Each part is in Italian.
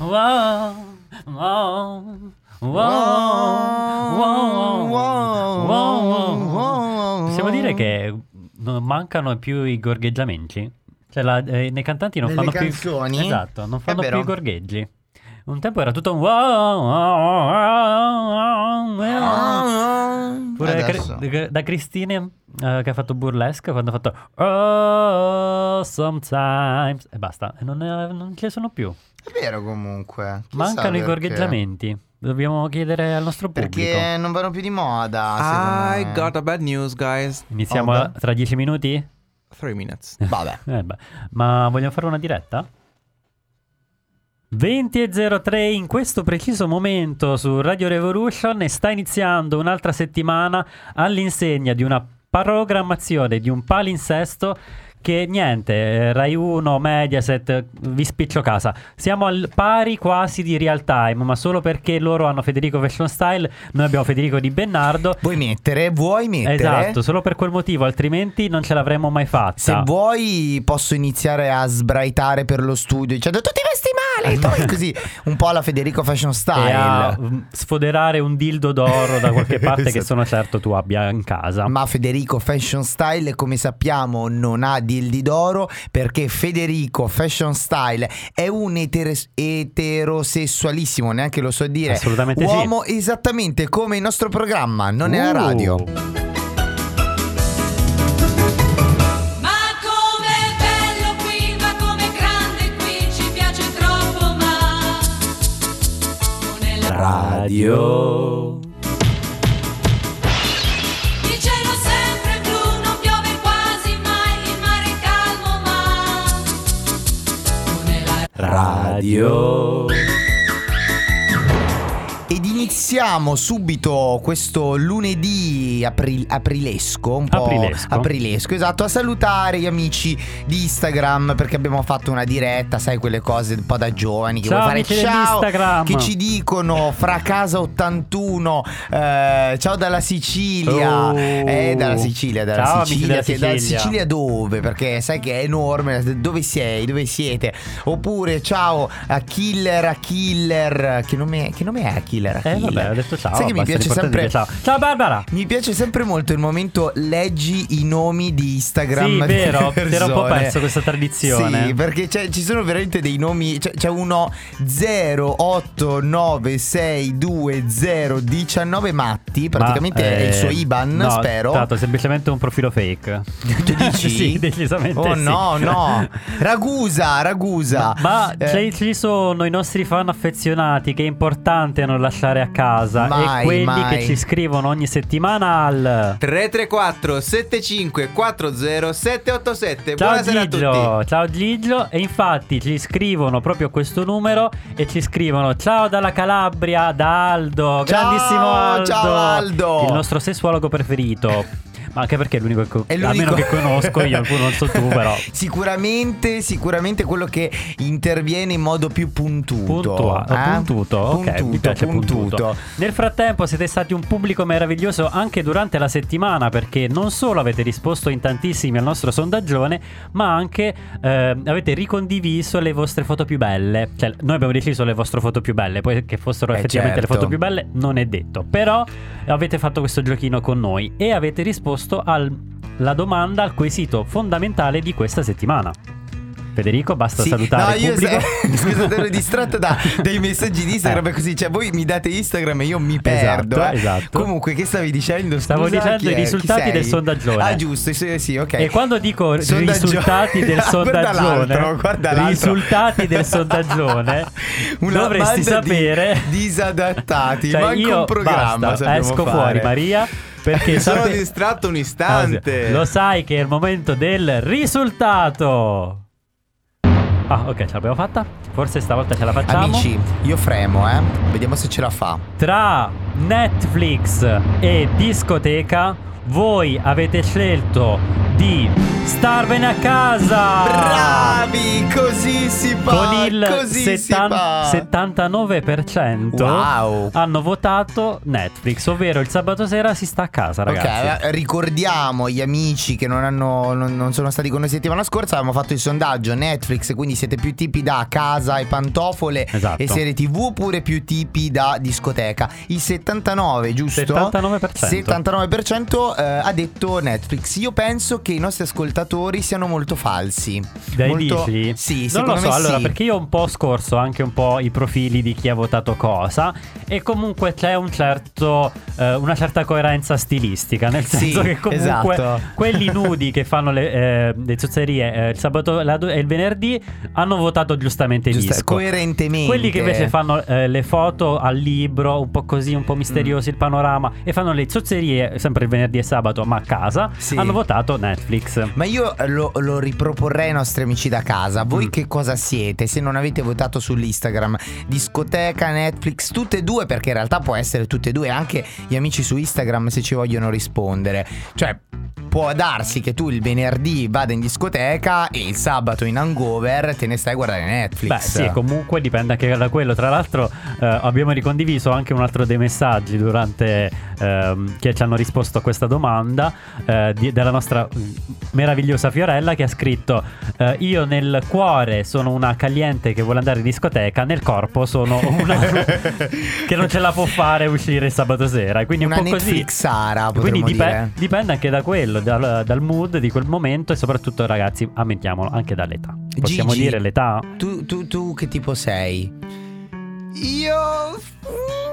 wow, wow, wow, wow, wow, wow. Possiamo dire che mancano più i gorgheggiamenti? Cioè, la- eh, nei cantanti non Nelle fanno canzoni? più Esatto, non fanno più i gorgheggi. Un tempo era tutto un wow, wow, wow, wow. Pure Adesso. Cri- da Cristine eh, che ha fatto burlesque quando ha fatto Oh, sometimes e basta, e non, ne- non ce ne sono più. È vero comunque. Chissà Mancano i gorgheggiamenti. Dobbiamo chiedere al nostro pubblico. Perché non vanno più di moda. I got a bad news, guys. Iniziamo Oh, tra dieci minuti? Three minutes. Vabbè. Eh beh, ma vogliamo fare una diretta? 20.03 in questo preciso momento su Radio Revolution e sta iniziando un'altra settimana all'insegna di una programmazione di un palinsesto che niente, eh, Rai 1, Mediaset, vi spiccio casa. Siamo al pari quasi di real time, ma solo perché loro hanno Federico Fashion Style, noi abbiamo Federico Di Bennardo. Vuoi mettere? Vuoi mettere? Esatto, solo per quel motivo, altrimenti non ce l'avremmo mai fatta. Se vuoi posso iniziare a sbraitare per lo studio dicendo tu ti vesti male, tu così un po' alla Federico Fashion e a Style. sfoderare un dildo d'oro da qualche parte che Esatto. sono certo tu abbia in casa. Ma Federico Fashion Style, come sappiamo, non ha dildi d'oro perché Federico Fashion Style è un eteres- eterosessualissimo, neanche lo so dire. Assolutamente sì. Uomo esattamente come il nostro programma, non è la Uh. radio. Bello Radio. Iniziamo subito questo lunedì april- aprilesco, un po' Aprilesco. aprilesco, esatto, a salutare gli amici di Instagram perché abbiamo fatto una diretta, sai quelle cose un po' da giovani che Ciao, vuoi fare ciao, dell'Instagram. che ci dicono fra casa 81, eh, ciao dalla Sicilia, Oh. eh dalla Sicilia, dalla Ciao, Sicilia, della che- dalla Sicilia. Sicilia dove? Perché sai che è enorme, dove sei? Dove siete? Oppure ciao a Killer, a Killer, che nome, che nome è a Killer? A Eh Killer? Vabbè, ho detto ciao. Sai che mi piace è sempre Ciao. Ciao Barbara. mi piace sempre molto il momento leggi i nomi di Instagram. Sì, vero, ero un po' perso questa tradizione. Sì, perché ci sono veramente dei nomi. C'è, c'è uno 0896219 Matti. Praticamente Ma, è il eh, suo IBAN, no, spero. Esatto, semplicemente un profilo fake. Tu dici? sì, decisamente Oh sì. no, no. Ragusa, Ragusa. Ma Eh, ci- ci sono i nostri fan affezionati che è importante non lasciare a casa Mai, e quelli mai. che ci scrivono ogni settimana al 334 75 40 787. Ciao Buonasera a tutti. Gigio, ciao Gigio e infatti ci scrivono proprio questo numero e ci scrivono ciao dalla Calabria da Aldo, grandissimo Aldo, ciao Aldo. il nostro sessuologo preferito. Ma anche perché è l'unico che, È almeno l'unico- che conosco io, non so tu però. Sicuramente, sicuramente quello che interviene in modo più puntuto. Puntua- eh? puntuto, ok, mi piace puntuto. Nel frattempo siete stati un pubblico meraviglioso anche durante la settimana perché non solo avete risposto in tantissimi al nostro sondaggione, ma anche eh, avete ricondiviso le vostre foto più belle. Cioè, noi abbiamo deciso le vostre foto più belle, poi che fossero Eh, effettivamente certo. le foto più belle non è detto. Però avete fatto questo giochino con noi e avete risposto alla domanda, al quesito fondamentale di questa settimana. Federico, basta Sì, salutare no, il io pubblico. scusate, ero distratto da dei messaggi di Instagram Eh. così, cioè voi mi date Instagram e io mi perdo. Esatto, eh. esatto. Comunque, che stavi dicendo? Stavo Scusa, dicendo chi i risultati del sondaggione. Ah, giusto, sì, ok. E quando dico Sondaggio- risultati del l'altro. risultati del sondaggione, Una dovresti banda di sapere. disadattati, Cioè, manco io un programma basta, esco fare. fuori, Maria. Perché Mi sono distratto un Ah, istante. sì. Lo sai che è il momento del risultato. Ah, ok, ce l'abbiamo fatta. Forse stavolta ce la facciamo. Amici, io fremo, eh. Vediamo se ce la fa. Tra Netflix e discoteca, voi avete scelto di Starvene a casa. Bravi, così si fa. Con il così si settan- fa. 79% Wow. hanno votato Netflix, ovvero il sabato sera si sta a casa, ragazzi. Ok, ricordiamo gli amici che non, hanno, non, non sono stati con noi settimana scorsa. Avevamo fatto il sondaggio Netflix. Quindi siete più tipi da casa e pantofole Esatto. e serie TV oppure più tipi da discoteca. Il 79, giusto? 79%. 79% eh, ha detto Netflix. Io penso che i nostri ascoltatori siano molto falsi. Dai molto... dici? Sì, non lo so, allora sì. perché io ho un po' scorso anche un po' i profili di chi ha votato cosa e comunque c'è un certo, eh, una certa coerenza stilistica, nel Sì, senso che comunque esatto. quelli nudi che fanno le, eh, le zozzerie eh, il sabato la e il venerdì hanno votato giustamente Giusto, disco. coerentemente. Quelli che invece fanno eh, le foto al libro, un po' così, un po' misteriosi, Mm. il panorama, e fanno le zozzerie sempre il venerdì e sabato, ma a casa, Sì. hanno votato Netflix. Ma io lo, lo riproporrei ai nostri amici da casa. Voi Mm. che cosa siete? Se non avete votato sull'Instagram, discoteca, Netflix, tutte e due, perché in realtà può essere tutte e due, anche gli amici su Instagram se ci vogliono rispondere. Cioè, può darsi che tu il venerdì vada in discoteca e il sabato in hangover te ne stai a guardare Netflix. Beh, sì, comunque dipende anche da quello. Tra l'altro, eh, abbiamo ricondiviso anche un altro dei messaggi durante ehm, che ci hanno risposto a questa domanda eh, di- della nostra meravigliosa Fiorella che ha scritto: eh, Io nel cuore sono una caliente che vuole andare in discoteca, nel corpo sono una che non ce la può fare uscire sabato sera. Quindi Una un po' così. Netflix Sara, Quindi dire. dipende anche da quello, dal, dal mood di quel momento e soprattutto, ragazzi, ammettiamolo, anche dall'età. Possiamo Gigi. dire l'età? Tu, tu, tu che tipo sei? Io.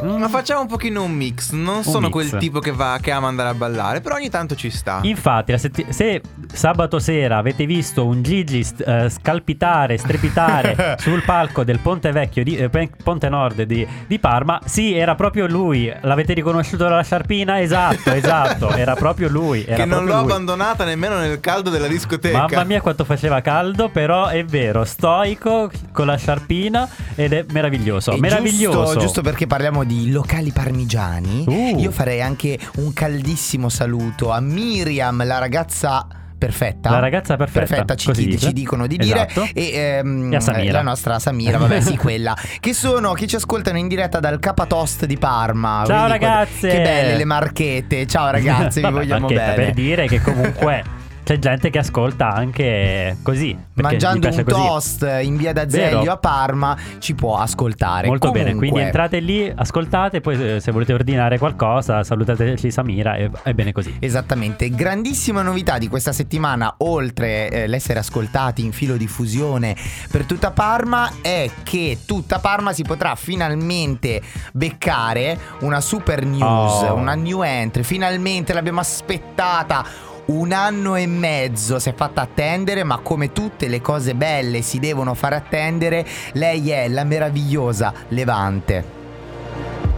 Mm. Ma facciamo un pochino un mix. Non sono mix. quel tipo che va che ama andare a ballare, però ogni tanto ci sta. Infatti, setti- se sabato sera avete visto un Gigi st- eh, scalpitare, strepitare sul palco del Ponte Vecchio di eh, Ponte Nord di, di Parma, sì, era proprio lui. L'avete riconosciuto dalla sciarpina? Esatto, esatto, era proprio lui. Era che non proprio l'ho lui. abbandonata nemmeno nel caldo della discoteca. Mamma mia quanto faceva caldo, però è vero, stoico con la sciarpina ed è meraviglioso, E meraviglioso. Giusto, giusto perché parliamo di locali parmigiani, Uh. io farei anche un caldissimo saluto a Miriam, la ragazza perfetta. La ragazza perfetta, ci, così chi- dice. ci dicono di dire. Esatto. E, ehm, E la nostra Samira, vabbè, sì, quella. Che sono, che ci ascoltano in diretta dal Capatost di Parma. Ciao, ragazze. Che belle le marchette. Ciao ragazzi, vi vogliamo bene. Per dire che comunque c'è gente che ascolta anche così. Mangiando un così. toast in via d'Azeglio a Parma ci può ascoltare. Molto bene, Comunque, quindi entrate lì, ascoltate, poi eh, se volete ordinare qualcosa salutateci Samira e è bene così. Esattamente, grandissima novità di questa settimana, oltre eh, l'essere ascoltati in filo diffusione per tutta Parma, è che tutta Parma si potrà finalmente beccare una super news, Oh. una new entry, finalmente l'abbiamo aspettata. Un anno e mezzo si è fatta attendere, ma come tutte le cose belle si devono fare attendere, lei è la meravigliosa Levante.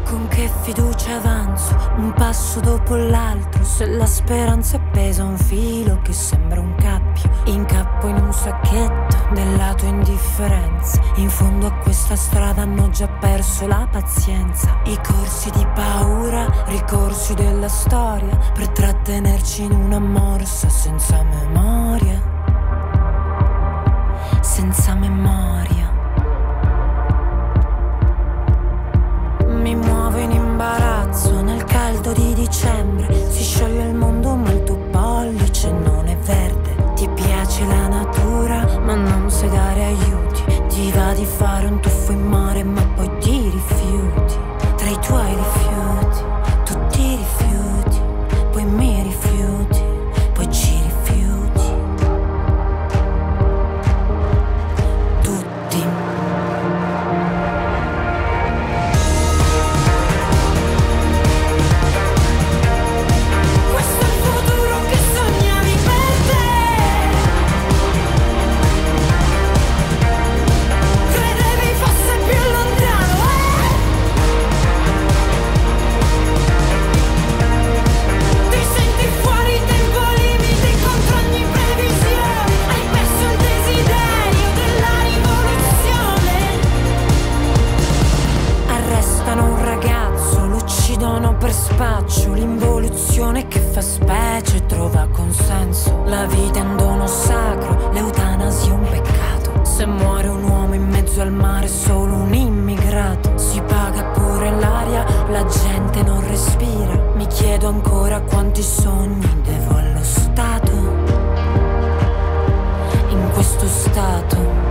Con che fiducia avanzo, un passo dopo l'altro, se la speranza è pesa un filo che sembra un cappio, incappo in un sacchetto della tua indifferenza, in fondo a questa strada hanno già perso la pazienza, i corsi di paura, ricorsi della storia, per trattenerci in una morsa senza memoria, senza memoria. Imbarazzo nel caldo di dicembre. Si scioglie il mondo, ma il tuo pollice non è verde. Ti piace la natura, ma non sai dare aiuti. Ti va di fare un tuffo in mare, ma poi l'involuzione che fa specie trova consenso. La vita è un dono sacro, l'eutanasia è un peccato. Se muore un uomo in mezzo al mare è solo un immigrato. Si paga pure l'aria, la gente non respira. Mi chiedo ancora quanti sogni devo allo Stato. In questo stato.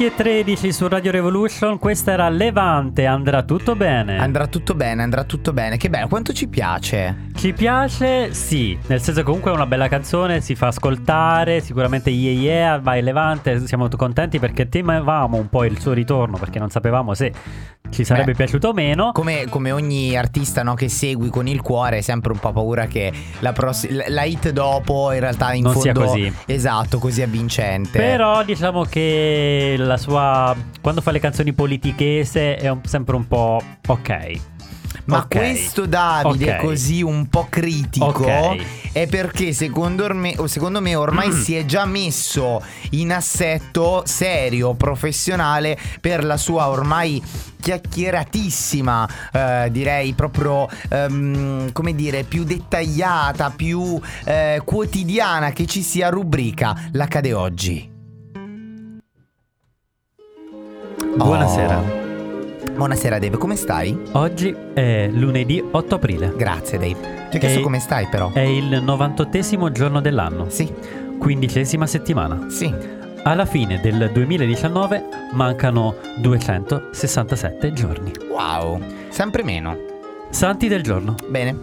20 e 13 su Radio Revolution, questa era Levante, andrà tutto bene. Andrà tutto bene, andrà tutto bene. Che bello, quanto ci piace. Ci piace? Sì, nel senso comunque è una bella canzone, si fa ascoltare, sicuramente yeah yeah, vai Levante, siamo contenti perché temevamo un po' il suo ritorno perché non sapevamo se ci sarebbe Beh, piaciuto o meno. Come, come ogni artista no, che segui con il cuore, hai sempre un po' paura che la, pross- la- hit dopo in realtà in Non sia fondo così. Esatto, così avvincente. Però diciamo che la sua quando fa le canzoni politichese è un- sempre un po' ok. Ma Ok. questo Davide Ok. così un po' critico Ok. è perché secondo me, secondo me ormai si è già messo in assetto serio, professionale per la sua ormai chiacchieratissima, eh, direi proprio, ehm, come dire, più dettagliata, più eh, quotidiana che ci sia rubrica L'accade oggi. Buonasera. Oh. Buonasera Dave, come stai? Oggi è lunedì 8 aprile. Grazie Dave. Ti ho chiesto come stai però. È il 98 giorno dell'anno, Sì, quindicesima settimana. sì. Alla fine del 2019 mancano 267 giorni. Wow, sempre meno. Santi del giorno. Bene.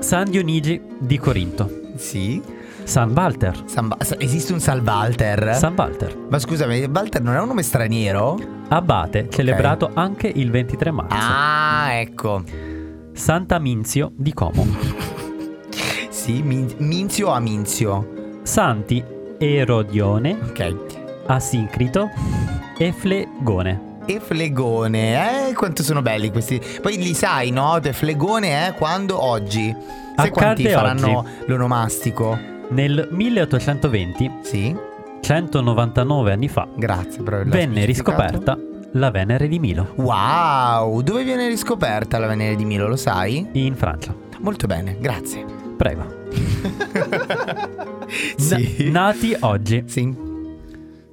San Dionigi di Corinto. Sì. San Walter. San Ba- esiste un Sal Walter? San Walter. Ma scusami, Walter non è un nome straniero? Abate, celebrato anche il 23 marzo. Ah, ecco. Santa Minzio di Como. Sì, Min- Minzio o Aminzio? Santi Erodione, Ok. Asincrito e Flegone. E Flegone, eh? Quanto sono belli questi. Poi li sai, no? Flegone, eh? Quando? Oggi. Sai quanti Accade faranno oggi. l'onomastico? Nel 1820, Sì. 199 anni fa, Grazie per averla venne riscoperta la Venere di Milo Wow, dove viene riscoperta la Venere di Milo, lo sai? in Francia. Molto bene, grazie. Prego. sì. Na- nati oggi. sì.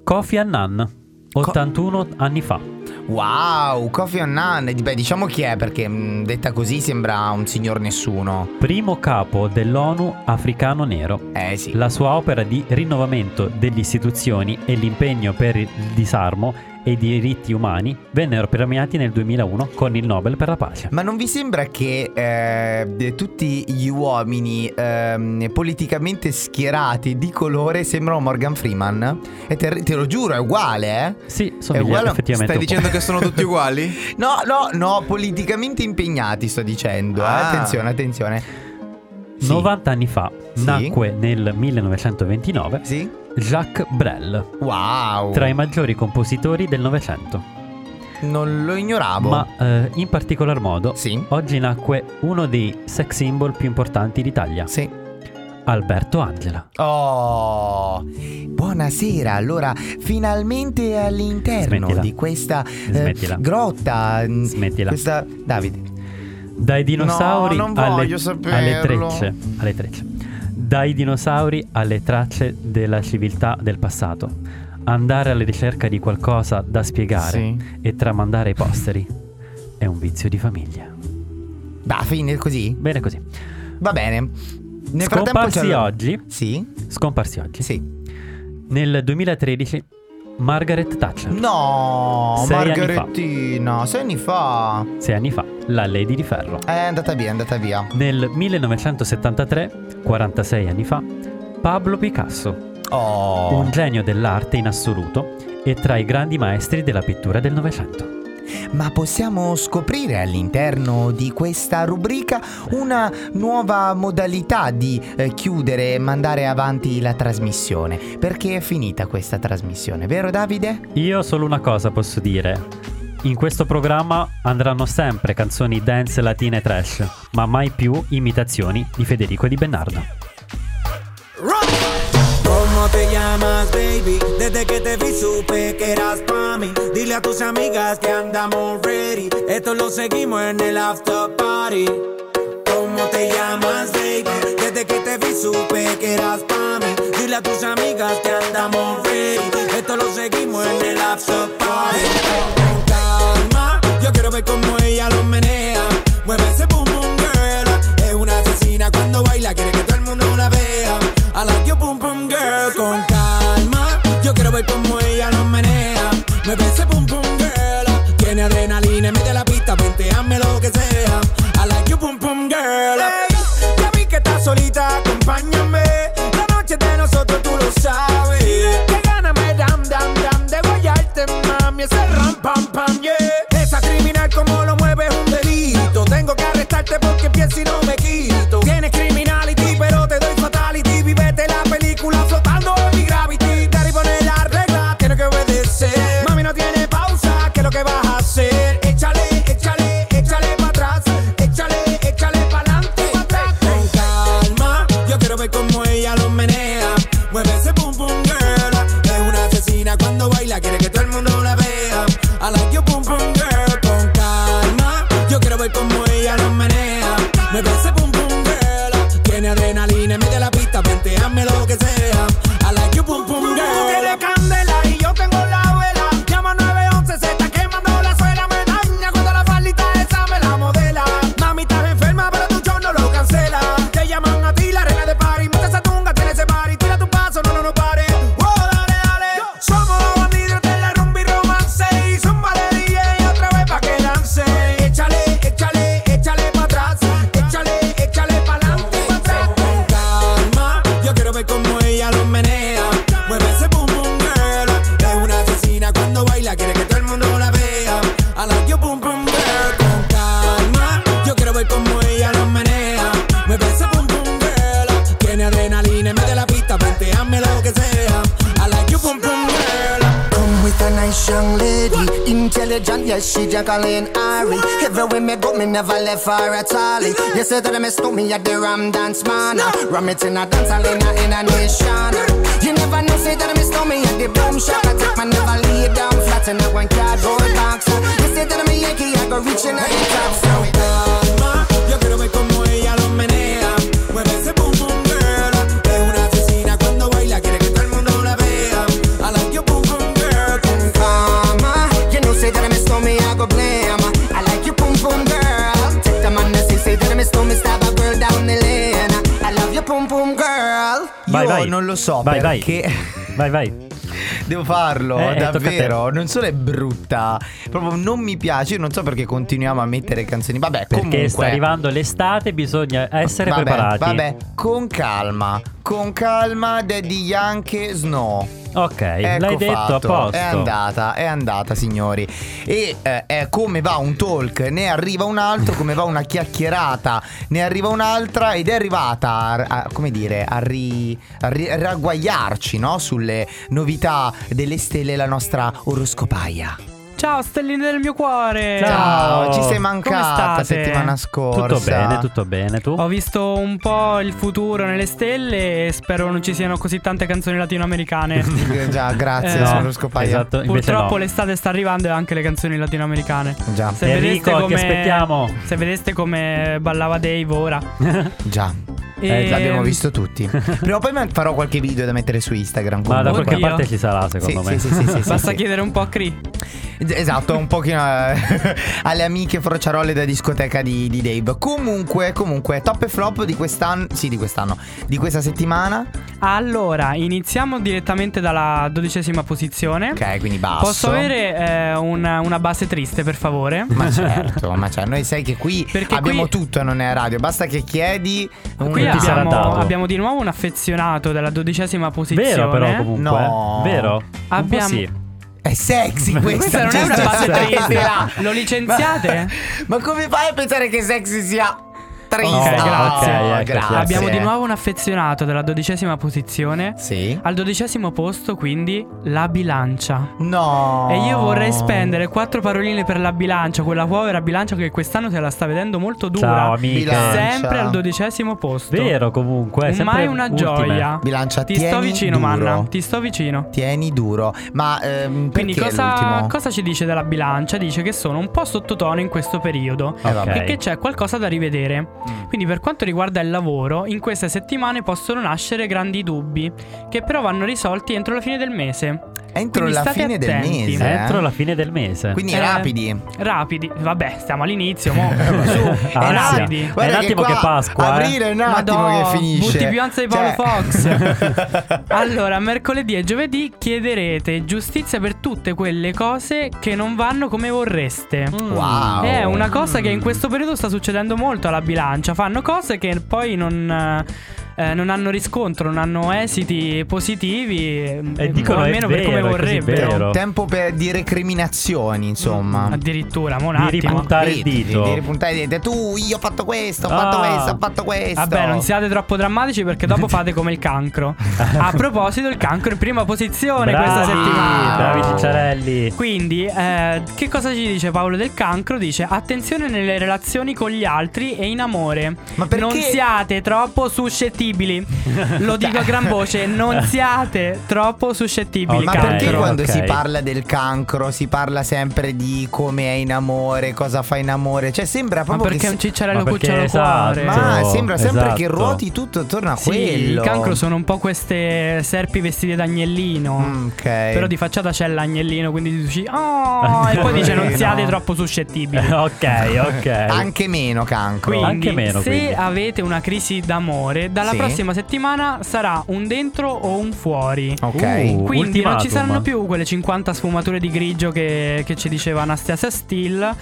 Kofi Annan, 81 anni fa. Wow, Kofi Annan, beh diciamo chi è perché mh, detta così sembra un signor nessuno. Primo capo dell'ONU africano nero. Eh sì. La sua opera di rinnovamento delle istituzioni e l'impegno per il disarmo e i diritti umani vennero premiati nel 2001 con il Nobel per la pace. Ma non vi sembra che eh, tutti gli uomini ehm, politicamente schierati di colore sembrano Morgan Freeman? E te, te lo giuro, è uguale, eh? Sì, somiglia uguale- effettivamente Stai dicendo che sono tutti uguali? No, no, no, politicamente impegnati sto dicendo. eh. Ah. Attenzione, attenzione. Sì. 90 anni fa Sì. nacque nel 1929 Sì? Jacques Brel, Wow. tra i maggiori compositori del Novecento. Non lo ignoravo. Ma eh, in particolar modo, oggi nacque uno dei sex symbol più importanti d'Italia, Sì. Alberto Angela. Oh, buonasera. Allora, finalmente all'interno Smettila. di questa eh, grotta. mm, Smettila. Questa Davide. Dai dinosauri No, alle, alle trecce, alle trecce. Dai dinosauri alle tracce della civiltà del passato. Andare alla ricerca di qualcosa da spiegare Sì. e tramandare ai posteri è un vizio di famiglia. Va, fine così. Bene così. Va bene. Nel Scomparsi oggi, Sì? scomparsi oggi. Sì. Nel 2013 Margaret Thatcher. No, Sei anni fa. Margarettina, sei anni fa. Sei anni fa, la Lady di Ferro. È andata via, è andata via. Nel 1973, 46 anni fa, Pablo Picasso, Oh. un genio dell'arte in assoluto e tra i grandi maestri della pittura del Novecento. Ma possiamo scoprire all'interno di questa rubrica una nuova modalità di eh, chiudere e mandare avanti la trasmissione. Perché è finita questa trasmissione, vero Davide? Io solo una cosa posso dire. In questo programma andranno sempre canzoni dance latine trash, ma mai più imitazioni di Federico Di Bennardo. ¿Cómo te llamas, baby? Desde que te vi supe que eras pa' mí. Dile a tus amigas que andamos ready. Esto lo seguimos en el after party. ¿Cómo te llamas, baby? Desde que te vi supe que eras pa' mí. Dile a tus amigas que andamos ready. Esto lo seguimos en el after party. Ver cómo ella lo menea. Mueve ese boom boom girl. Es una asesina cuando baila, quiere que todo el mundo la vea. I like your boom boom girl. Con calma, yo quiero ver cómo ella lo menea. Mueve ese boom boom girl. Tiene adrenalina en medio la pista, venteame lo que sea. I like your boom boom girl. Hey, ya vi que estás solita, acompáñame. need. Jacqueline Ari. Everywhere me go, me never left her at all. You say that I miss me at the Ram Dance Man. Ram it in a dance hall in a, a nation. You never know, say that I miss me at the Boom Shop. I take my never lay down flat in a one cardboard box. You say that I'm a Yankee, I go reaching out the top. So calma, yo quiero ver cómo ella lo menea. Eh? Vai, Io vai. non lo so Vai, vai. perché Vai, vai. devo farlo, Eh, tocca a te. davvero. Non solo è brutta, proprio non mi piace. Io non so perché continuiamo a mettere canzoni. Vabbè, Perché comunque. sta arrivando l'estate, bisogna essere vabbè, preparati. Vabbè, con calma. Con calma, Daddy Yankee Snow. Ok, Ecco l'hai detto a fatto. posto. È andata, è andata, signori. E eh, come va un talk, ne arriva un altro, come va una chiacchierata, ne arriva un'altra ed è arrivata a, a- come dire, a, ri- a ri- ragguagliarci, no? Sulle novità delle stelle la nostra oroscopaia. Ciao, stelline del mio cuore. Ciao, ci sei Come mancata state? settimana scorsa. Tutto bene, tutto bene. Tu? Ho visto un po' il futuro nelle stelle e spero non ci siano così tante canzoni latinoamericane. Già, grazie, Eh, sono no, Scopaia. esatto. Invece Purtroppo no. l'estate sta arrivando e anche le canzoni latinoamericane. Già, Se Enrico, vedeste ti aspettiamo. Se vedeste come ballava Dave ora. già. E- L'abbiamo visto tutti. Prima o poi farò qualche video da mettere su Instagram. Ma da comunque. qualche Oddio. parte ci sarà, secondo Sì, me. sì, sì, sì, sì, sì, Basta sì. chiedere un po' a Cri. Esatto, un pochino eh, alle amiche frociarole da discoteca di, di Dave. Comunque, comunque, top e flop di quest'anno. Sì, di quest'anno. Di questa settimana. Allora, iniziamo direttamente dalla dodicesima posizione. Ok, quindi basso. Posso avere eh, una, una base triste, per favore? Ma certo, ma cioè, noi sai che qui Perché abbiamo qui- tutto e non è radio. Basta che chiedi. un- Qui ti sarà abbiamo, dato. abbiamo di nuovo un affezionato della dodicesima posizione. Vero, però, comunque. No. Vero? Abbiamo- sì. È sexy questa. Questa non è una Smettila. triste. Lo licenziate? Ma, ma come fai a pensare che sexy sia triste? Ok, No, grazie. ecco, grazie. Abbiamo di nuovo un affezionato della dodicesima posizione. Sì. Al dodicesimo posto, quindi, la bilancia. No. E io vorrei spendere quattro paroline per la bilancia, quella povera bilancia che quest'anno se la sta vedendo molto dura. Ciao, amiche. Bilancia. Sempre al dodicesimo posto. Vero, comunque. Mai una ultime. gioia. Bilancia, Ti tieni sto vicino, duro. Manna. Ti sto vicino. Tieni duro. Ma ehm, Quindi cosa, cosa ci dice della bilancia? Dice che sono un po' sottotono in questo periodo. Eh. E che c'è qualcosa da rivedere. Mm. Quindi, per quanto riguarda il lavoro, in queste settimane possono nascere grandi dubbi, che però vanno risolti entro la fine del mese. Entro quindi la fine del attenti. mese. eh? Entro la fine del mese. Quindi Eh, rapidi. Rapidi, vabbè, stiamo all'inizio. Mo. Su, Ah, rapidi. È un Guarda attimo qua che Pasqua, eh. Aprile è un attimo Madò, che finisce. Butti più ansia di Paolo Cioè- Fox. allora, mercoledì e giovedì chiederete giustizia per tutte quelle cose che non vanno come vorreste. Wow. È una cosa che in questo periodo sta succedendo molto alla bilancia. Fanno cose che poi non, eh, non hanno riscontro, non hanno esiti positivi. E dicono, o è almeno per come vorrebbero. Tempo per, di recriminazioni, insomma. Addirittura, mo un Di ripuntare il Sì, di- dito. Di, ripuntare il dito. Tu, io ho fatto questo, ho fatto Ah. questo, ho fatto questo. Vabbè, non siate troppo drammatici perché dopo fate come il cancro. A proposito, il cancro in prima posizione Bravi, questa settimana. bravi cicciarelli. Quindi, eh, che cosa ci dice Paolo del cancro? Dice attenzione nelle relazioni con gli altri e in amore. Ma perché- Non siate troppo suscettibili. Lo dico a gran voce, non siate troppo suscettibili. Ma Ok, perché cancro. quando ok. si parla del cancro si parla sempre di come è in amore, cosa fa in amore? Cioè sembra Ma proprio perché che un cicciarello Ma perché cucciolo esatto. cuore? Ma sembra sempre che esatto. ruoti tutto attorno a Sì, quello. il cancro sono un po' queste serpi vestite d'agnellino. Mm, ok. Però di facciata c'è l'agnellino, quindi tu dici Oh, e poi dice non No. siate troppo suscettibili. ok, ok. Anche meno cancro. Quindi, Anche meno, se quindi. avete una crisi d'amore, dalla Sì. prossima settimana sarà un dentro o un fuori. Ok. Uh. Quindi non ci ultimatum. saranno più quelle 50 sfumature di grigio che, che ci diceva Anastasia Steele.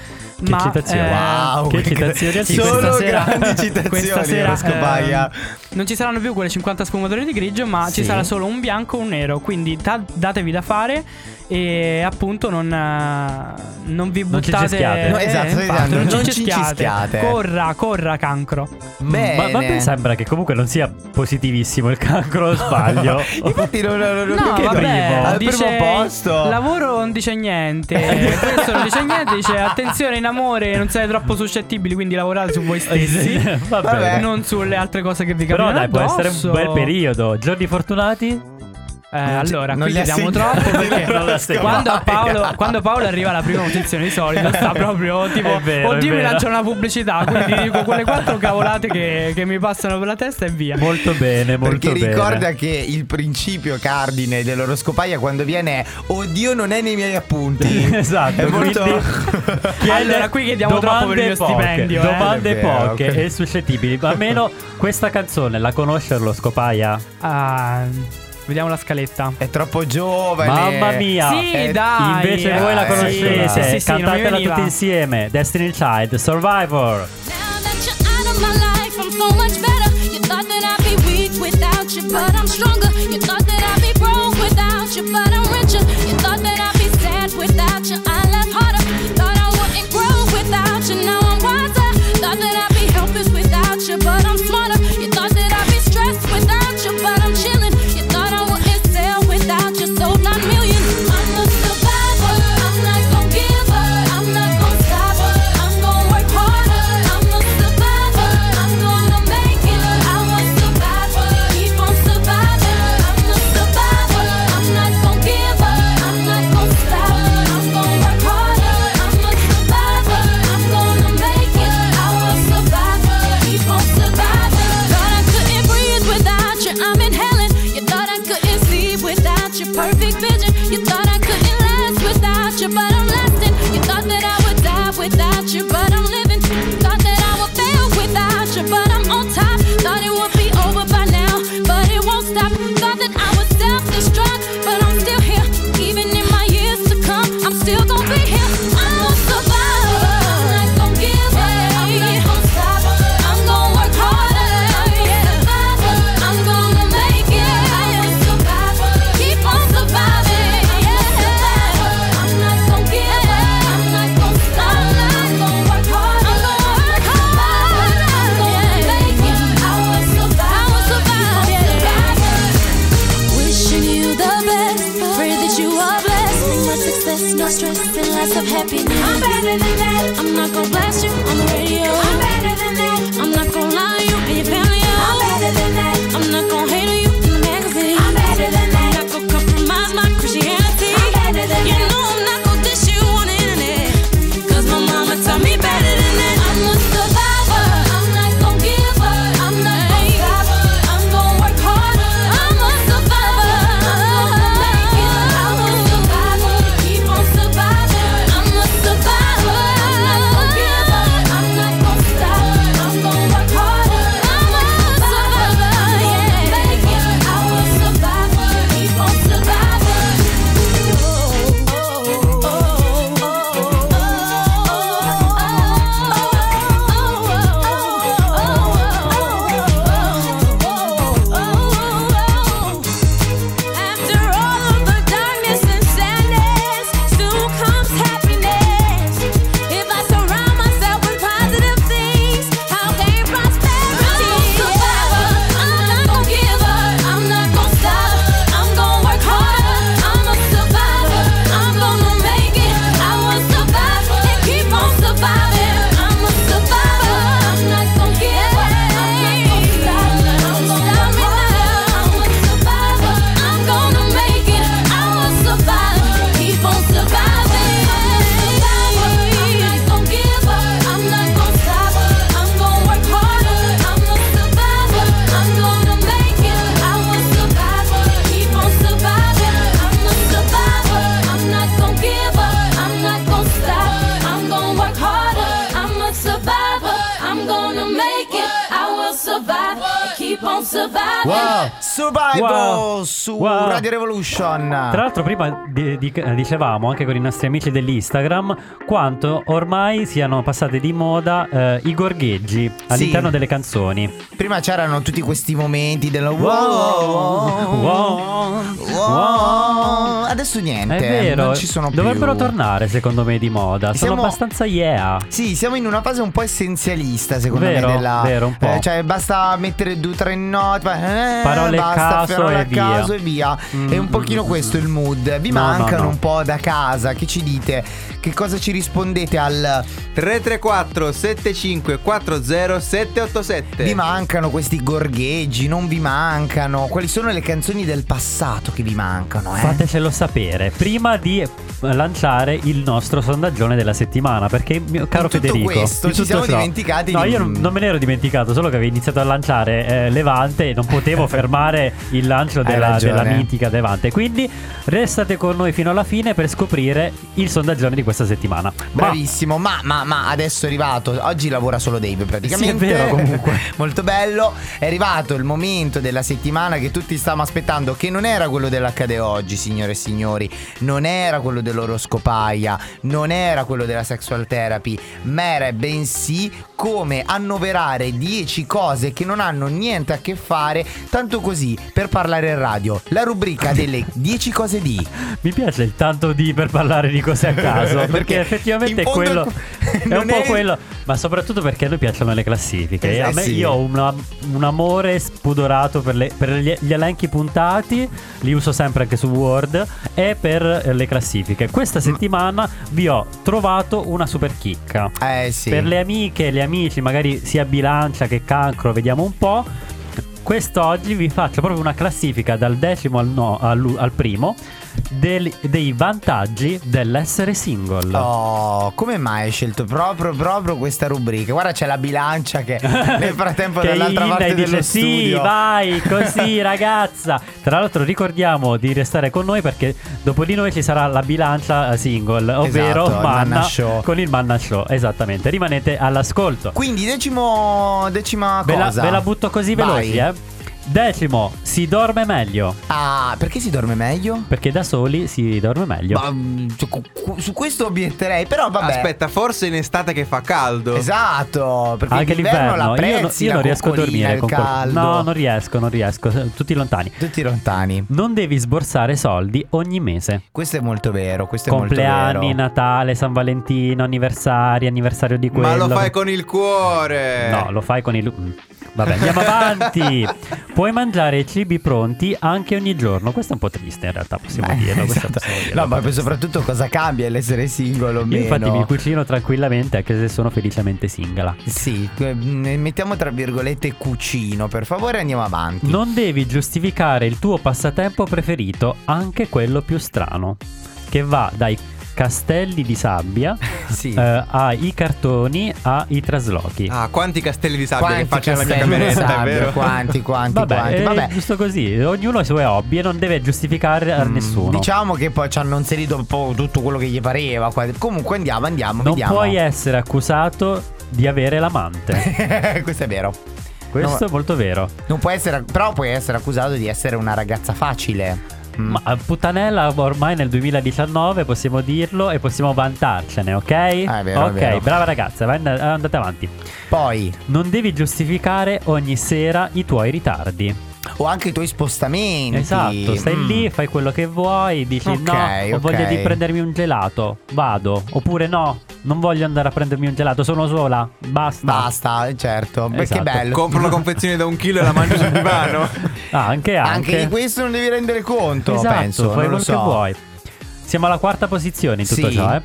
Che ma citazione. Wow, Che citazioni al sì, Solo sera- grandi citazioni questa sera, ehm, non ci saranno più quelle 50 sfumature di grigio, ma Sì. ci sarà solo un bianco e un nero. Quindi ta- datevi da fare. E appunto non, eh, non vi Non ci buttate cischiate. No, esatto, sto infatti, non, non ci ci cischiate. cischiate. Corra, corra cancro Bene. Ma, ma a me sembra che comunque non sia positivissimo il cancro, o sbaglio. Infatti non, non, non No, che vabbè, primo? Al dice primo posto. Lavoro non dice niente. Questo non dice niente, dice attenzione in amore, non siete troppo suscettibili, quindi lavorate su voi stessi. Va Vabbè. bene. Non sulle altre cose che vi Però capitano dai, può essere un bel periodo. Giorni fortunati? Eh, allora, non qui chiediamo troppo perché la quando, a Paolo, quando Paolo arriva alla prima posizione di solito sta proprio tipo vero, Oddio mi vero. lancia una pubblicità Quindi dico quelle quattro cavolate che, che mi passano per la testa e via Molto bene, molto Perché bene. ricorda che il principio cardine dell'oroscopaia quando viene è Oddio non è nei miei appunti. Esatto, È molto... Allora, qui chiediamo troppo per il mio poche, stipendio, eh. Domande vero, poche ok. e suscettibili. Ma almeno questa canzone la conosce lo Scopaia? Ah, Vediamo la scaletta È troppo giovane. Mamma mia! Sì, Eh, dai Invece voi la eh, conoscete, sì, sì, sì, cantatela tutti insieme. Destiny Child, Survivor. Now that you're out of my life, I'm so much better. Of happiness. I'm better than that. I'm not gonna blast you on the radio. I'm better than that. I'm not gonna lie to you and your family. I'm better than that. I'm not gonna hate on you in the magazine. I'm better than that. I'm not gonna compromise my Christianity. Wow, Survival Wow. su Wow. Radio Revolution. Tra l'altro prima di- di- dicevamo anche con i nostri amici dell'Instagram quanto ormai siano passate di moda eh, i gorgheggi all'interno delle canzoni. Prima c'erano tutti questi momenti dello wow, Wow, wow. Adesso niente. È vero, Non ci sono più. dovrebbero tornare secondo me di moda. Sono Siamo- abbastanza yeah. Sì, siamo in una fase un po' essenzialista, secondo Vero, me. Della, vero, un po'. eh, cioè, basta mettere due o tre note, eh, Parole basta, caso parole e a via. caso e via. Mm, È un pochino mm, questo il mood. Vi No, no, mancano no. un po' da casa. Che ci dite? Che cosa ci rispondete al 334 75 40 787 Vi mancano questi gorgheggi? Non vi mancano? Quali sono le canzoni del passato che vi mancano? Eh? Fatecelo sapere prima di lanciare il nostro sondaggione della settimana. Perché, mio caro tutto Federico, questo in ci tutto siamo ciò- dimenticati No, di- io non, non me ne ero dimenticato, solo che avevi iniziato a lanciare eh, Levante e non potevo fermare il lancio della, della mitica Levante. Quindi restate con noi fino alla fine per scoprire il sondaggione di questa settimana. Ma- Bravissimo, ma, ma, ma adesso è arrivato. Oggi lavora solo Dave praticamente. Sì, è vero, comunque. Molto bello. È arrivato il momento della settimana che tutti stavamo aspettando, che non era quello dell'accade oggi, signore e signori. Non era quello dell'oroscopaia, non era quello della sexual therapy, ma era bensì come annoverare 10 cose che non hanno niente a che fare, tanto così per parlare in radio. La rubrica delle 10 cose di. Mi piace il tanto di per parlare di cose a caso, perché, Perché effettivamente è quello è un po' è- quello, ma soprattutto perché a noi piacciono le classifiche. Eh, a me sì. io ho una- un amore spudorato per, le- per gli, gli elenchi puntati, li uso sempre anche su Word e per eh, le classifiche. Questa settimana vi ho trovato una super chicca. Eh sì. Per le amiche e gli amici, magari sia bilancia che cancro, vediamo un po'. Quest'oggi vi faccio proprio una classifica dal decimo al, no- al- al primo del- dei vantaggi dell'essere single. Oh, come mai hai scelto proprio, proprio questa rubrica? Guarda, c'è la bilancia che nel frattempo che dall'altra parte dice dello sì, studio. vai, così ragazza. Tra l'altro ricordiamo di restare con noi perché dopo di noi ci sarà la bilancia eh, single, ovvero Esatto, Manna Show. con il Manna Show. Esattamente, rimanete all'ascolto. Quindi, decimo, decima Ve la, cosa. ve la butto così Vai. veloci, eh. Decimo, si dorme meglio. Ah, perché si dorme meglio? Perché da soli si dorme meglio. Ma, mm, su, su questo obietterei, però vabbè. Aspetta, forse in estate che fa caldo. Esatto, perché Anche l'inverno l'inverno, la io, no- prezzi, io la non riesco a dormire con quel- caldo. No, non riesco, non riesco. Tutti lontani. Tutti lontani. Non devi sborsare soldi ogni mese. Questo è molto vero, questo è molto Compleanni, vero. Natale, San Valentino, anniversari, anniversario di quello. Ma lo fai con il cuore. No, lo fai con il. Vabbè, andiamo avanti. Puoi mangiare cibi pronti anche ogni giorno. Questo è un po' triste in realtà, possiamo Beh, dirlo. esatto. possiamo dirlo. No, ma poi soprattutto cosa cambia l'essere singolo Io infatti mi cucino tranquillamente anche se sono felicemente singola. Sì, eh, mettiamo tra virgolette cucino, per favore andiamo avanti. Non devi giustificare il tuo passatempo preferito, anche quello più strano, che va dai castelli di sabbia Sì. eh, ai cartoni ai traslochi. Ah, quanti castelli di sabbia Quanti che faccio nella mia cameretta, è sabbia, vero? Quanti, quanti, Vabbè, quanti. è Vabbè. giusto così, ognuno ha i suoi hobby e non deve giustificare a Mm, nessuno. Diciamo che poi ci hanno inserito un po' tutto quello che gli pareva. Comunque andiamo, andiamo, non vediamo. puoi essere accusato di avere l'amante. Questo è vero. Questo No. è molto vero. Non puoi essere, però puoi essere accusato di essere una ragazza facile. Mm. Ma eh, puttanella ormai nel 2019 possiamo dirlo e possiamo vantarcene, ok? Ah, vero, ok, brava ragazza, vai- andate avanti. Poi, Non devi giustificare ogni sera i tuoi ritardi. O anche i tuoi spostamenti. Esatto, stai Mm. lì, fai quello che vuoi, dici Ok, no, ho ok. voglia di prendermi un gelato, vado. Oppure no, non voglio andare a prendermi un gelato, sono sola, basta. Basta, certo. Beh, Esatto. Che bello. Compro la confezione da un chilo e la mangio sul divano. Ah, anche, anche. Anche di questo non devi rendere conto, esatto, penso. fai quello so. che vuoi. Siamo alla quarta posizione in tutto Sì. ciò, eh.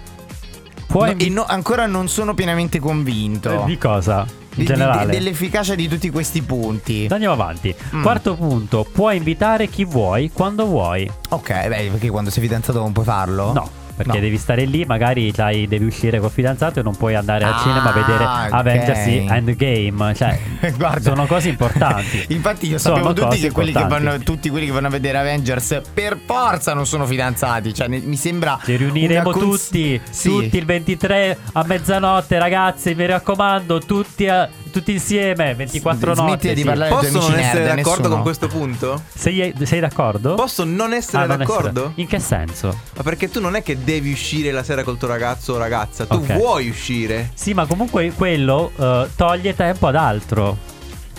Puoi No, e no- ancora non sono pienamente convinto. Eh, Di cosa? Di- di- generale. dell'efficacia di tutti questi punti. Andiamo avanti. Mm. Quarto punto, puoi invitare chi vuoi quando vuoi. Ok, beh, perché quando sei fidanzato non puoi farlo? No, perché No. devi stare lì, magari c'hai- devi uscire col fidanzato e non puoi andare al Ah, cinema a vedere ok. Avengers Endgame. Cioè, Guarda. sono cose importanti. Infatti io Sono sapevo tutti che, quelli che vanno, tutti quelli che vanno a vedere Avengers per forza non sono fidanzati. Cioè, ne- mi sembra. Ci riuniremo cons- tutti, Sì. tutti il 23 a mezzanotte, ragazzi. Mi raccomando, tutti, a- tutti insieme. 24 Smetti notti. di sì. Posso non essere nerd, d'accordo nessuno. con questo punto? Sei, sei d'accordo? Posso non essere Ah, non d'accordo? essere- In che senso? Ma perché tu non è che devi uscire la sera col tuo ragazzo o ragazza, tu Ok. vuoi uscire. Sì, ma comunque quello eh, toglie tempo ad altro.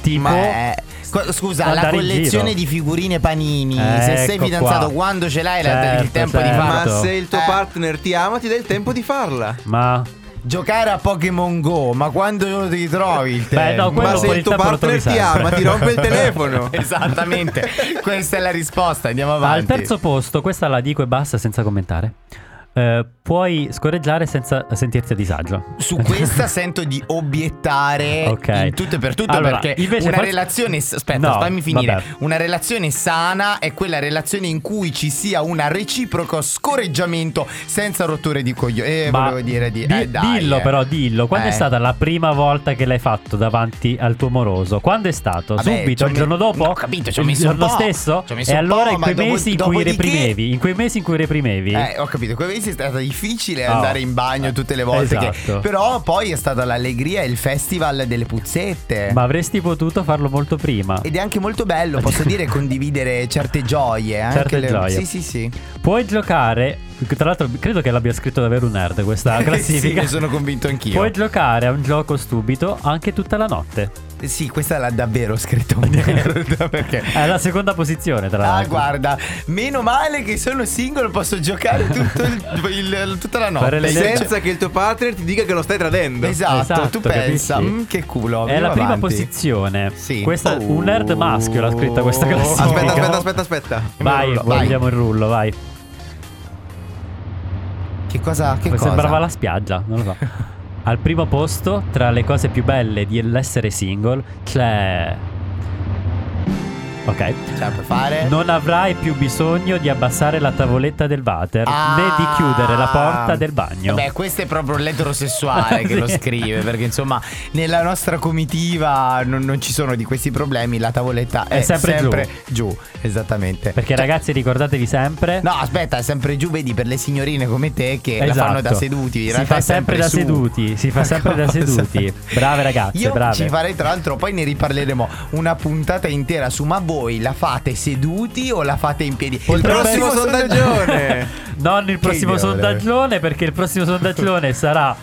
Tipo. Ma è- co- Scusa, la collezione di figurine panini. se sei Ecco fidanzato qua. quando ce l'hai, la- il Certo, tempo di certo. farlo. Ma se il tuo Eh. partner ti ama, ti dai il tempo di farla. Ma. Giocare a Pokémon Go, ma quando ti trovi il tempo? Beh, no, Ma se il tuo partner ti ama, ti rompe il telefono. Esattamente, questa è la risposta. Andiamo avanti. Al terzo posto, questa la dico e basta senza commentare. Eh, puoi scorreggiare senza sentirti a disagio. Su questa sento di obiettare Ok. in tutto e per tutto Allora, perché invece una forse- relazione aspetta, No, fammi finire. vabbè. Una relazione sana è quella relazione in cui ci sia un reciproco scorreggiamento senza rotture di coglioni. Eh, Ma volevo dire di, eh, dai, dillo eh. però, dillo. Quando Eh. è stata la prima volta che l'hai fatto davanti al tuo moroso? Quando è stato? Vabbè, Subito? Il giorno dopo? no, ho capito, ci ho il messo un giorno stesso? Messo e allora in quei mesi in cui reprimevi? In quei mesi in cui reprimevi? Eh, ho capito, quei mesi è stato difficile Oh. andare in bagno tutte le volte. che- Esatto. però poi è stata l'allegria e il festival delle puzzette. Ma avresti potuto farlo molto prima. Ed è anche molto bello, posso dire, condividere certe gioie. Anche Certe le- gioie. Sì, sì, sì. Puoi giocare. Tra l'altro, credo che l'abbia scritto davvero un nerd questa classifica. sì, ne sono convinto anch'io. Puoi giocare a un gioco stupido anche tutta la notte. Sì, questa l'ha davvero scritto un nerd perché È la seconda posizione, tra Ah, l'altro. guarda, meno male che sono single, posso giocare tutto il- il- tutta la notte. Le Senza- che il tuo partner ti dica che lo stai tradendo. Esatto, Esatto, tu pensa, mm, che culo. È la andiamo prima avanti. posizione. Sì. Questa, un nerd Oh. maschio l'ha scritta questa classifica. Aspetta, aspetta, aspetta, aspetta. Vai, Vai. vogliamo il rullo, vai. Che cosa? Che Mi cosa? sembrava la spiaggia, non lo so. Al primo posto, tra le cose più belle dell'essere single, c'è. Ok. Cioè, puoi fare? Non avrai più bisogno di abbassare la tavoletta del water Ah. né di chiudere la porta del bagno. Beh, questo è proprio l'eterosessuale che Sì. lo scrive. Perché insomma, nella nostra comitiva non, non ci sono di questi problemi. La tavoletta è, È sempre giù. Esattamente. Perché ragazzi, ricordatevi sempre. No, aspetta, è sempre giù, vedi, per le signorine come te che la fanno da Esatto. seduti. In Si realtà fa è sempre da su. seduti. Si fa sempre da Cosa? seduti. Brave ragazze, Io brave. ci farei tra l'altro, poi ne riparleremo una puntata intera su ma voi la fate seduti o la fate in piedi? Il prossimo sondaggione. Non il prossimo idea, sondaggione, perché il prossimo sondaggione sarà.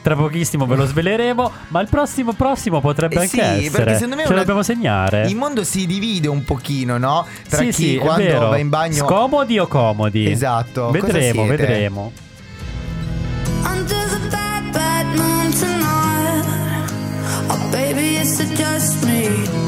Tra pochissimo ve lo sveleremo, ma il prossimo prossimo potrebbe Eh anche sì, essere. perché secondo me Ce una- dobbiamo segnare. Il mondo si divide un pochino, no? Tra sì, chi sì, è quando vero. va in bagno Scomodi o comodi? Esatto, cosa Vedremo, siete? vedremo. Under the bad, bad moon tonight. Oh, baby, it's just me?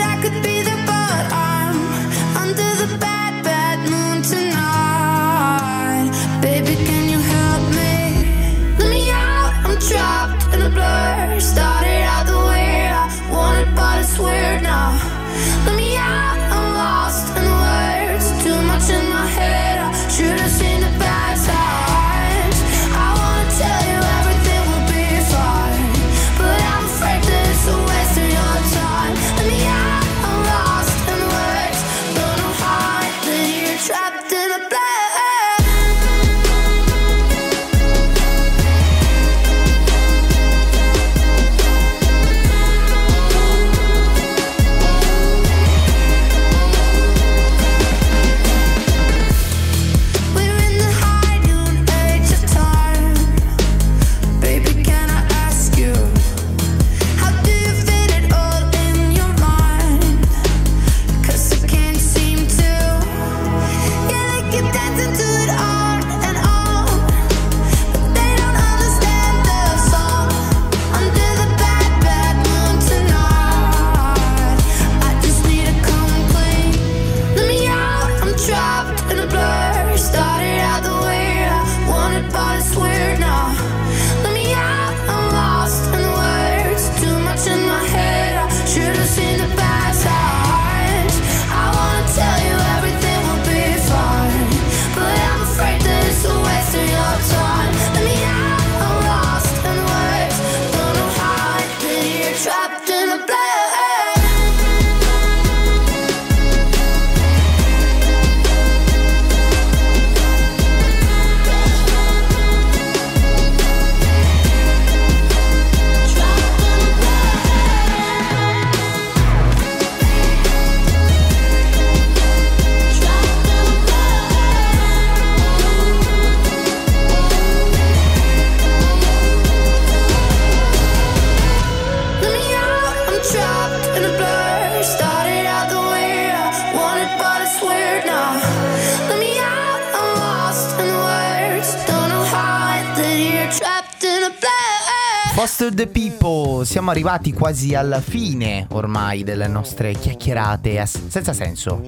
siamo arrivati quasi alla fine ormai delle nostre chiacchierate a- senza senso.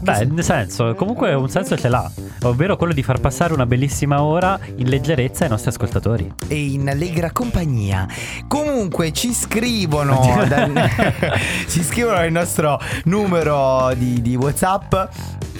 Beh, nel senso, comunque un senso ce l'ha, ovvero quello di far passare una bellissima ora in leggerezza ai nostri ascoltatori. E in allegra compagnia. Comunque ci scrivono, dal- ci scrivono il nostro numero di, di WhatsApp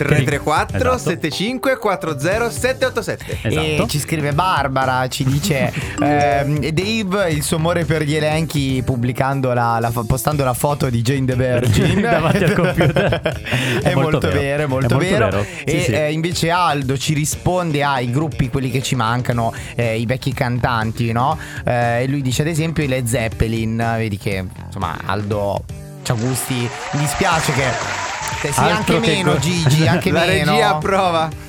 334 Esatto. 75 40 787. E Esatto. ci scrive Barbara, ci dice ehm, Dave il suo amore per gli elenchi pubblicando la, la- postando la foto di Jane the Virgin Davanti al computer. è, È molto, molto vero, è molto È molto vero, vero. e Sì, sì. eh, invece Aldo ci risponde ai gruppi quelli che ci mancano eh, i vecchi cantanti no? Eh, e lui dice ad esempio i Led Zeppelin vedi che insomma Aldo c'ha gusti mi dispiace che eh, sì, Altro anche che meno go- Gigi anche La meno regia approva.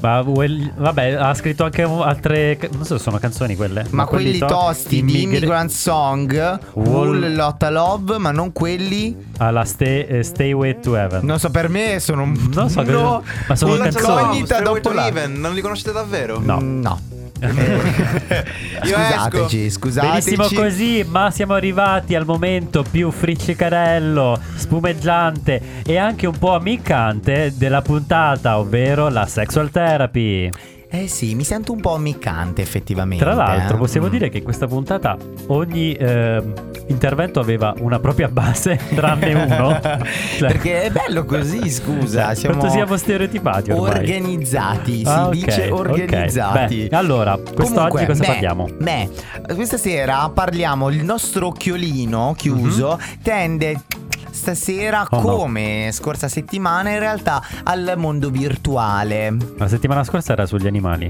Ma well- vabbè, ha scritto anche altre. Non so se sono canzoni quelle. Ma quelli to- tosti di Immigr- Immigrant Song, Wall Lotta Love, ma non quelli. Alla stay, eh, Stay Way to Heaven. Non so, per me sono un. Non so che- no, ma sono canzoni. dopo Heaven, non li conoscete davvero? No. No. Io scusateci, scusateci. Benissimo così, ma siamo arrivati al momento più friccicarello, spumeggiante e anche un po' ammiccante della puntata, ovvero la sexual therapy. Eh sì, mi sento un po' ammiccante effettivamente. Tra l'altro, eh. possiamo Mm. dire che in questa puntata ogni ehm, intervento aveva una propria base, tranne uno. Cioè, Perché è bello così, scusa. Siamo Quanto siamo stereotipati ormai. organizzati. Si Ah, ok, dice organizzati. Beh, allora, quest'oggi cosa beh, parliamo? beh, questa sera parliamo. Il nostro occhiolino chiuso tende. Stasera. Oh, no. come scorsa settimana, in realtà al mondo virtuale. La settimana scorsa era sugli animali.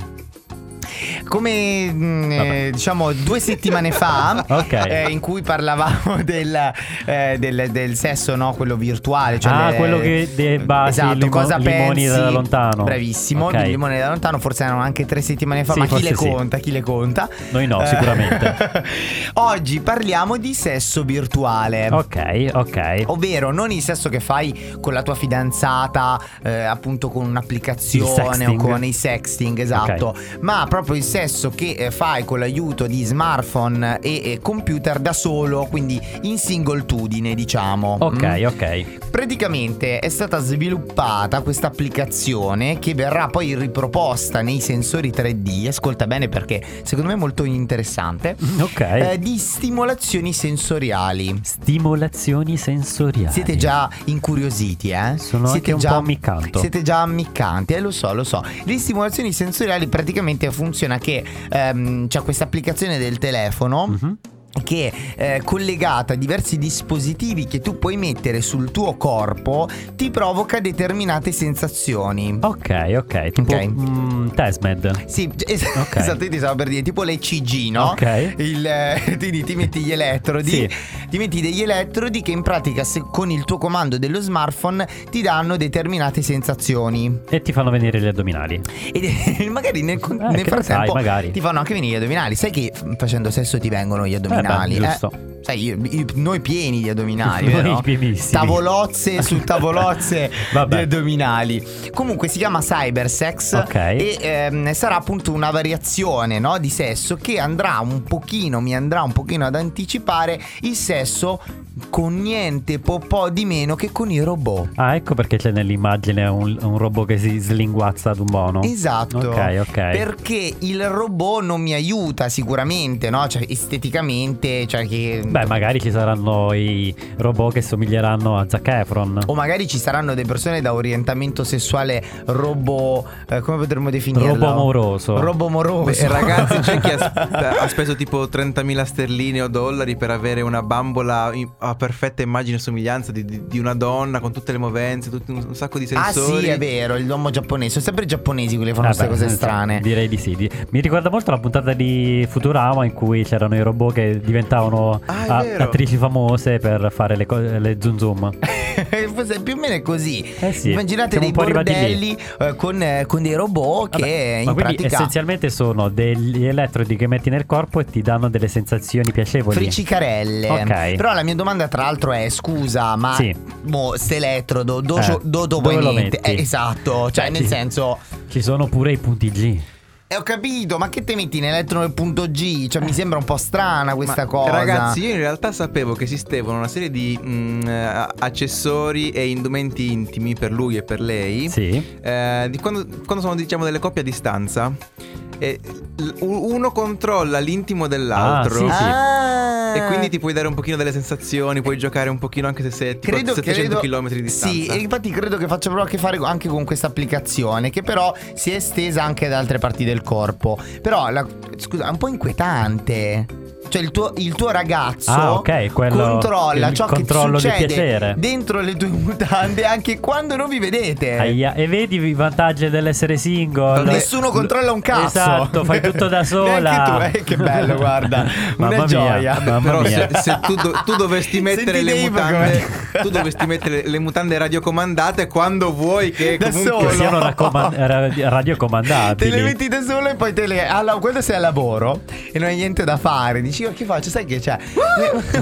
Come mm, eh, diciamo due settimane fa, Ok. eh, in cui parlavamo del, eh, del- del sesso, no? Quello virtuale. Cioè Ah, le- quello che debba esatto, limo- cosa limoni pensi? da lontano. Bravissimo, Ok. di limoni da lontano, forse erano anche tre settimane fa, Sì, ma chi le sì. conta? Chi le conta? Noi no, sicuramente. Oggi parliamo di sesso virtuale. Ok, ok. Ovvero non il sesso che fai con la tua fidanzata, eh, appunto con un'applicazione o con i sexting, esatto, ma proprio il sesso che eh, fai con l'aiuto di smartphone e, computer da solo, quindi in singoltudine, diciamo. Ok, Mm? ok. Praticamente è stata sviluppata questa applicazione che verrà poi riproposta nei sensori 3D. Ascolta bene perché secondo me è molto interessante. Ok. eh, di stimolazioni sensoriali. Stimolazioni sensoriali. Siete già incuriositi, eh? Sono siete anche un già, po' ammiccanto. Siete già ammiccanti, eh, lo so, lo so. Le stimolazioni sensoriali praticamente funziona che ehm, c'è questa applicazione del telefono. Mhm. Che è collegata a diversi dispositivi che tu puoi mettere sul tuo corpo ti provoca determinate sensazioni. Ok, ok. Tipo Ok. mm, Tesmed. Sì, es- Ok. esatto, ti stavo per dire, tipo l'ECG, no? Ok. Il, eh, quindi ti metti gli elettrodi, Sì. ti metti degli elettrodi che in pratica se- con il tuo comando dello smartphone ti danno determinate sensazioni. E ti fanno venire gli addominali. E magari nel, Eh, nel frattempo sai, magari. ti fanno anche venire gli addominali. Sai che f- facendo sesso ti vengono gli addominali? Eh beh, giusto. Sai, io- io- noi pieni di addominali, Noi pienissimi. Tavolozze su tavolozze di addominali. Comunque si chiama cybersex Ok. e ehm, sarà appunto una variazione no, di sesso che andrà un pochino, mi andrà un pochino ad anticipare il sesso con niente po', po' di meno che con i robot. Ah, ecco perché c'è nell'immagine un, un robot che si slinguazza ad un buono. Esatto. Ok, ok. Perché il robot non mi aiuta sicuramente, no? Cioè, esteticamente, cioè che. Beh, magari ci saranno i robot che somiglieranno a Zac Efron. O magari ci saranno delle persone da orientamento sessuale robo. eh, come potremmo definirlo? Robo moroso. Robo moroso. Beh, ragazzi, c'è chi ha, ha speso tipo 30.000 sterline o dollari per avere una bambola in- a perfetta immagine e somiglianza di, di- di una donna con tutte le movenze, tutti un, un sacco di Ah sensori. sì, è vero, l'uomo giapponese. Sono sempre i giapponesi quelli che fanno Eh queste cose eh, strane. Direi di sì. Di- Mi ricorda molto la puntata di Futurama in cui c'erano i robot che diventavano Ah, a- attrici famose per fare le, co- le zoom zoom. Forse più o meno è così. Eh sì, Immaginate dei bordelli eh, con, eh, con dei robot che Vabbè, in ma quindi pratica essenzialmente sono degli elettrodi che metti nel corpo e ti danno delle sensazioni piacevoli. Fricicarelle. Ok. Però la mia domanda, tra l'altro, è: scusa, ma Sì. mo, ste elettrodo, do, Eh, do, do lo niente? metti? Eh, esatto, cioè, Beh, nel ci- senso. Ci sono pure i punti G. Eh, ho capito, ma che te metti in elettrodo del punto G? Cioè, mi sembra un po' strana questa Ma, cosa. Ragazzi, io in realtà sapevo che esistevano una serie di mm, eh, accessori e indumenti intimi per lui e per lei. Sì. Eh, di quando, quando sono diciamo delle coppie a distanza e l- uno controlla l'intimo dell'altro Ah, sì, sì. Ah. E quindi ti puoi dare un pochino delle sensazioni, puoi giocare un pochino anche se sei tipo Credo, a 700 credo- km di distanza. Sì, e infatti credo che faccia proprio a che fare anche con questa applicazione, che però si è estesa anche ad altre parti del corpo. Però, la- scusa, è un po' inquietante. Cioè, il tuo, il tuo ragazzo Ah, ok, quello- controlla il ciò che succede piacere. dentro le tue mutande anche quando non vi vedete. Aia, E vedi i vantaggi dell'essere single. Nessuno controlla un cazzo. Esatto, fai tutto da sola. Tu, eh, che bello, guarda. Mamma Una mia, gioia. mamma Però mia. se, se tu, do- tu dovesti mettere Senti le Dave mutande come- Tu dovresti mettere le mutande radiocomandate quando vuoi che Da comunque solo. Che siano raccoma- ra- Te le metti da solo e poi te le. Allora, quando sei al lavoro e non hai niente da fare, dici: "Oh, che faccio? Sai che c'è?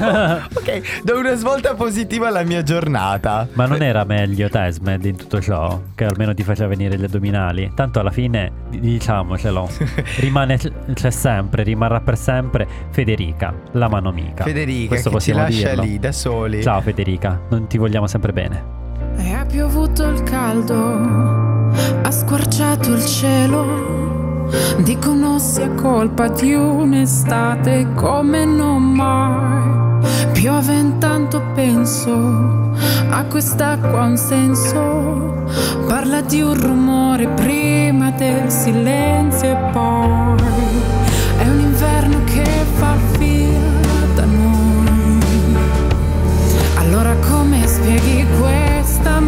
ok, do una svolta positiva alla mia giornata. Ma non era meglio Tesmed in tutto ciò? Che almeno ti faceva venire gli addominali? Tanto alla fine, di- diciamocelo, rimane, c'è sempre, rimarrà per sempre Federica, la mano amica. Federica, Questo che ci possiamo lascia dirlo. lì da soli. Ciao Federica, non ti vogliamo sempre bene. E ha piovuto il caldo, ha squarciato il cielo. Dicono sia colpa di un'estate come non mai. Piove intanto penso a quest'acqua un senso. Parla di un rumore prima del silenzio e poi è un inverno che fa via da noi. Allora come spieghi questa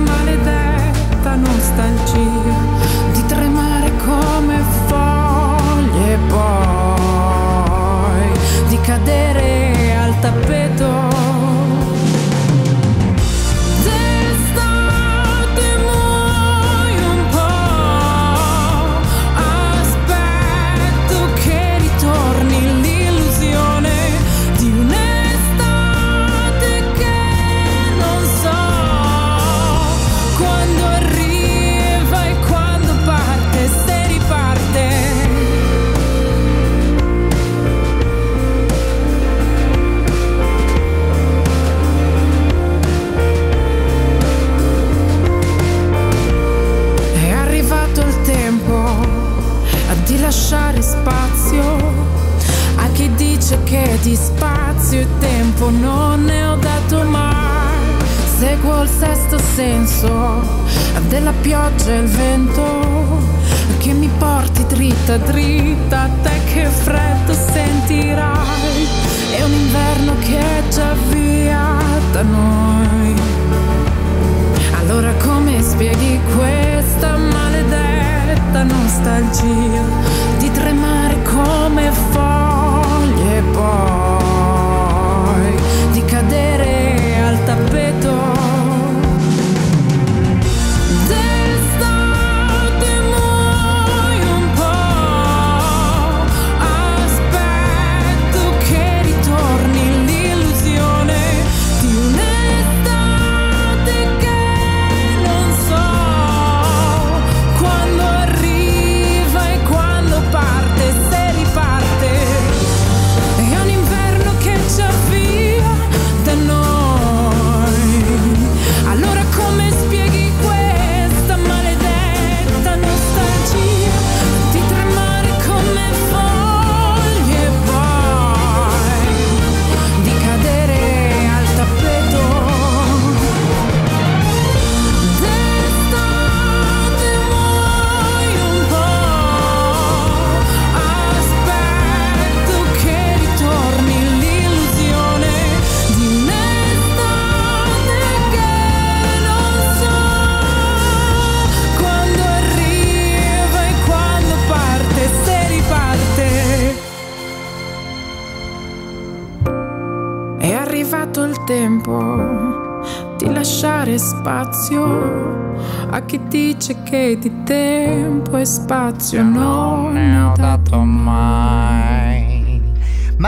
spazio non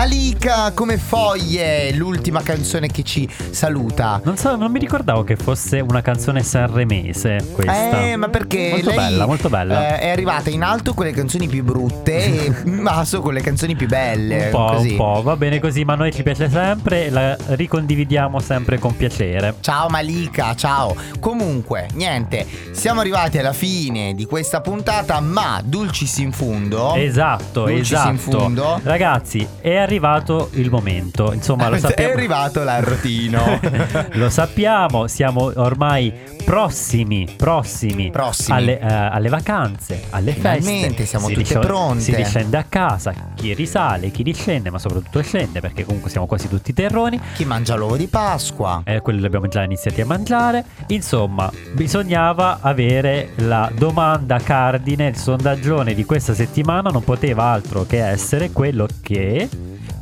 Malika come foglie, l'ultima canzone che ci saluta. Non, so, non mi ricordavo che fosse una canzone sanremese questa. Eh, ma perché Molto bella, molto bella. eh, è arrivata in alto con le canzoni più brutte e in basso con le canzoni più belle. un po', così. un po', va bene così, ma a noi ci piace sempre e la ricondividiamo sempre con piacere. Ciao Malika, ciao. Comunque, niente, siamo arrivati alla fine di questa puntata, ma dulcis in fundo. Esatto, Dulcis esatto. in fundo. Ragazzi, è arrivato il momento. Insomma, lo È sappiamo. arrivato l'arrotino. lo sappiamo, siamo ormai prossimi, prossimi, Prossimi. Alle, eh, alle vacanze, alle feste. Finalmente siamo Si tutte pronte. Si riscende a casa, chi risale, chi riscende, ma soprattutto scende perché comunque siamo quasi tutti terroni. Chi mangia l'uovo di Pasqua? Eh, quelli li abbiamo già iniziati a mangiare. Insomma, bisognava avere la domanda cardine, il sondaggione di questa settimana non poteva altro che essere quello che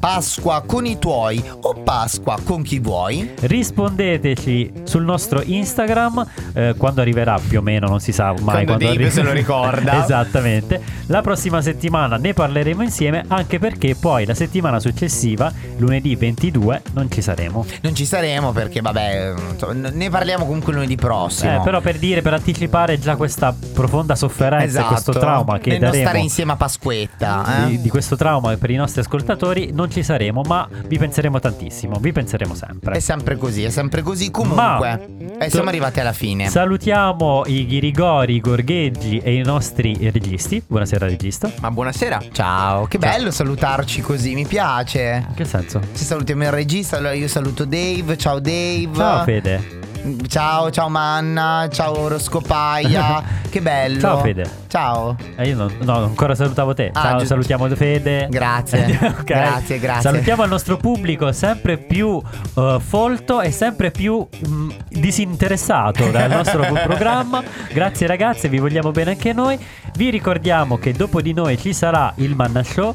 Pasqua con i tuoi o Pasqua con chi vuoi? rispondeteci sul nostro Instagram eh, quando arriverà più o meno, non si sa mai Quando quando, arriva. se lo ricorda. Esattamente. La prossima settimana ne parleremo insieme anche perché poi la settimana successiva, lunedì 22, non ci saremo. Non ci saremo perché, vabbè, insomma, ne parliamo comunque lunedì prossimo. Eh, però per dire, per anticipare già questa profonda sofferenza, esatto. questo trauma che Nel non daremo stare insieme a Pasquetta. eh? di, di questo trauma per i nostri ascoltatori, non ci saremo, ma vi penseremo tantissimo, vi penseremo sempre. È sempre così, è sempre così. Comunque, eh, siamo arrivati alla fine. Salutiamo i ghirigori, i gorgheggi e i nostri registi. Buonasera regista. Ma buonasera. Ciao, che bello salutarci così, mi piace. In che senso? Ci salutiamo il regista, allora io saluto Dave, ciao Dave. Ciao Fede. Ciao, ciao Manna, ciao Oroscopaia. che bello. Ciao, Fede. Ciao. Eh, io non, no, ancora salutavo te. Ah, Ciao, giusto. salutiamo Fede. Grazie. Ok. Grazie, grazie. Salutiamo il nostro pubblico sempre più eh, folto e sempre più mm, disinteressato dal nostro programma. Grazie ragazzi, vi vogliamo bene anche noi. Vi ricordiamo che dopo di noi ci sarà il Manna Show.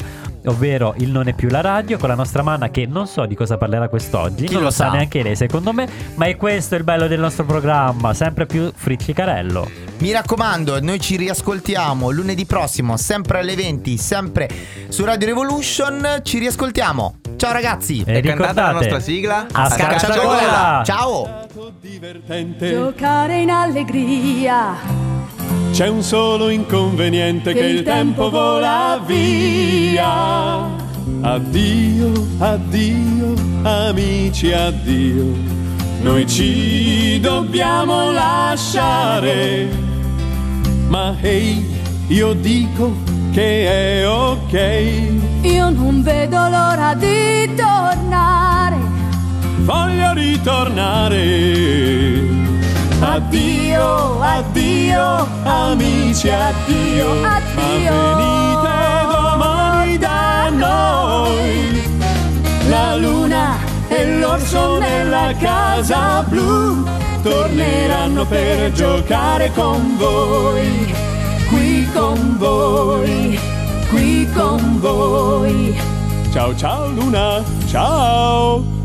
Ovvero il Non è più la radio, con la nostra Manna che non so di cosa parlerà quest'oggi, Chi non lo sa sa? neanche lei secondo me, ma è questo il bello del nostro programma, sempre più friccicarello. Mi raccomando, noi ci riascoltiamo lunedì prossimo, sempre alle 20, sempre su Radio Revolution. Ci riascoltiamo. Ciao ragazzi. E È cantata la ricordate, nostra sigla? a scacciagola! Ciao. divertente. Giocare in allegria. C'è un solo inconveniente che, il tempo vola via. Addio, addio, amici, addio. Noi ci dobbiamo lasciare. Ma ehi, io dico che è ok. Io non vedo l'ora di tornare. Voglio ritornare. Addio, addio, amici, addio. Addio. Ma venite domani da noi. La luna e l'orso nella casa blu torneranno per giocare con voi. Qui con voi, qui con voi. Ciao ciao luna, ciao.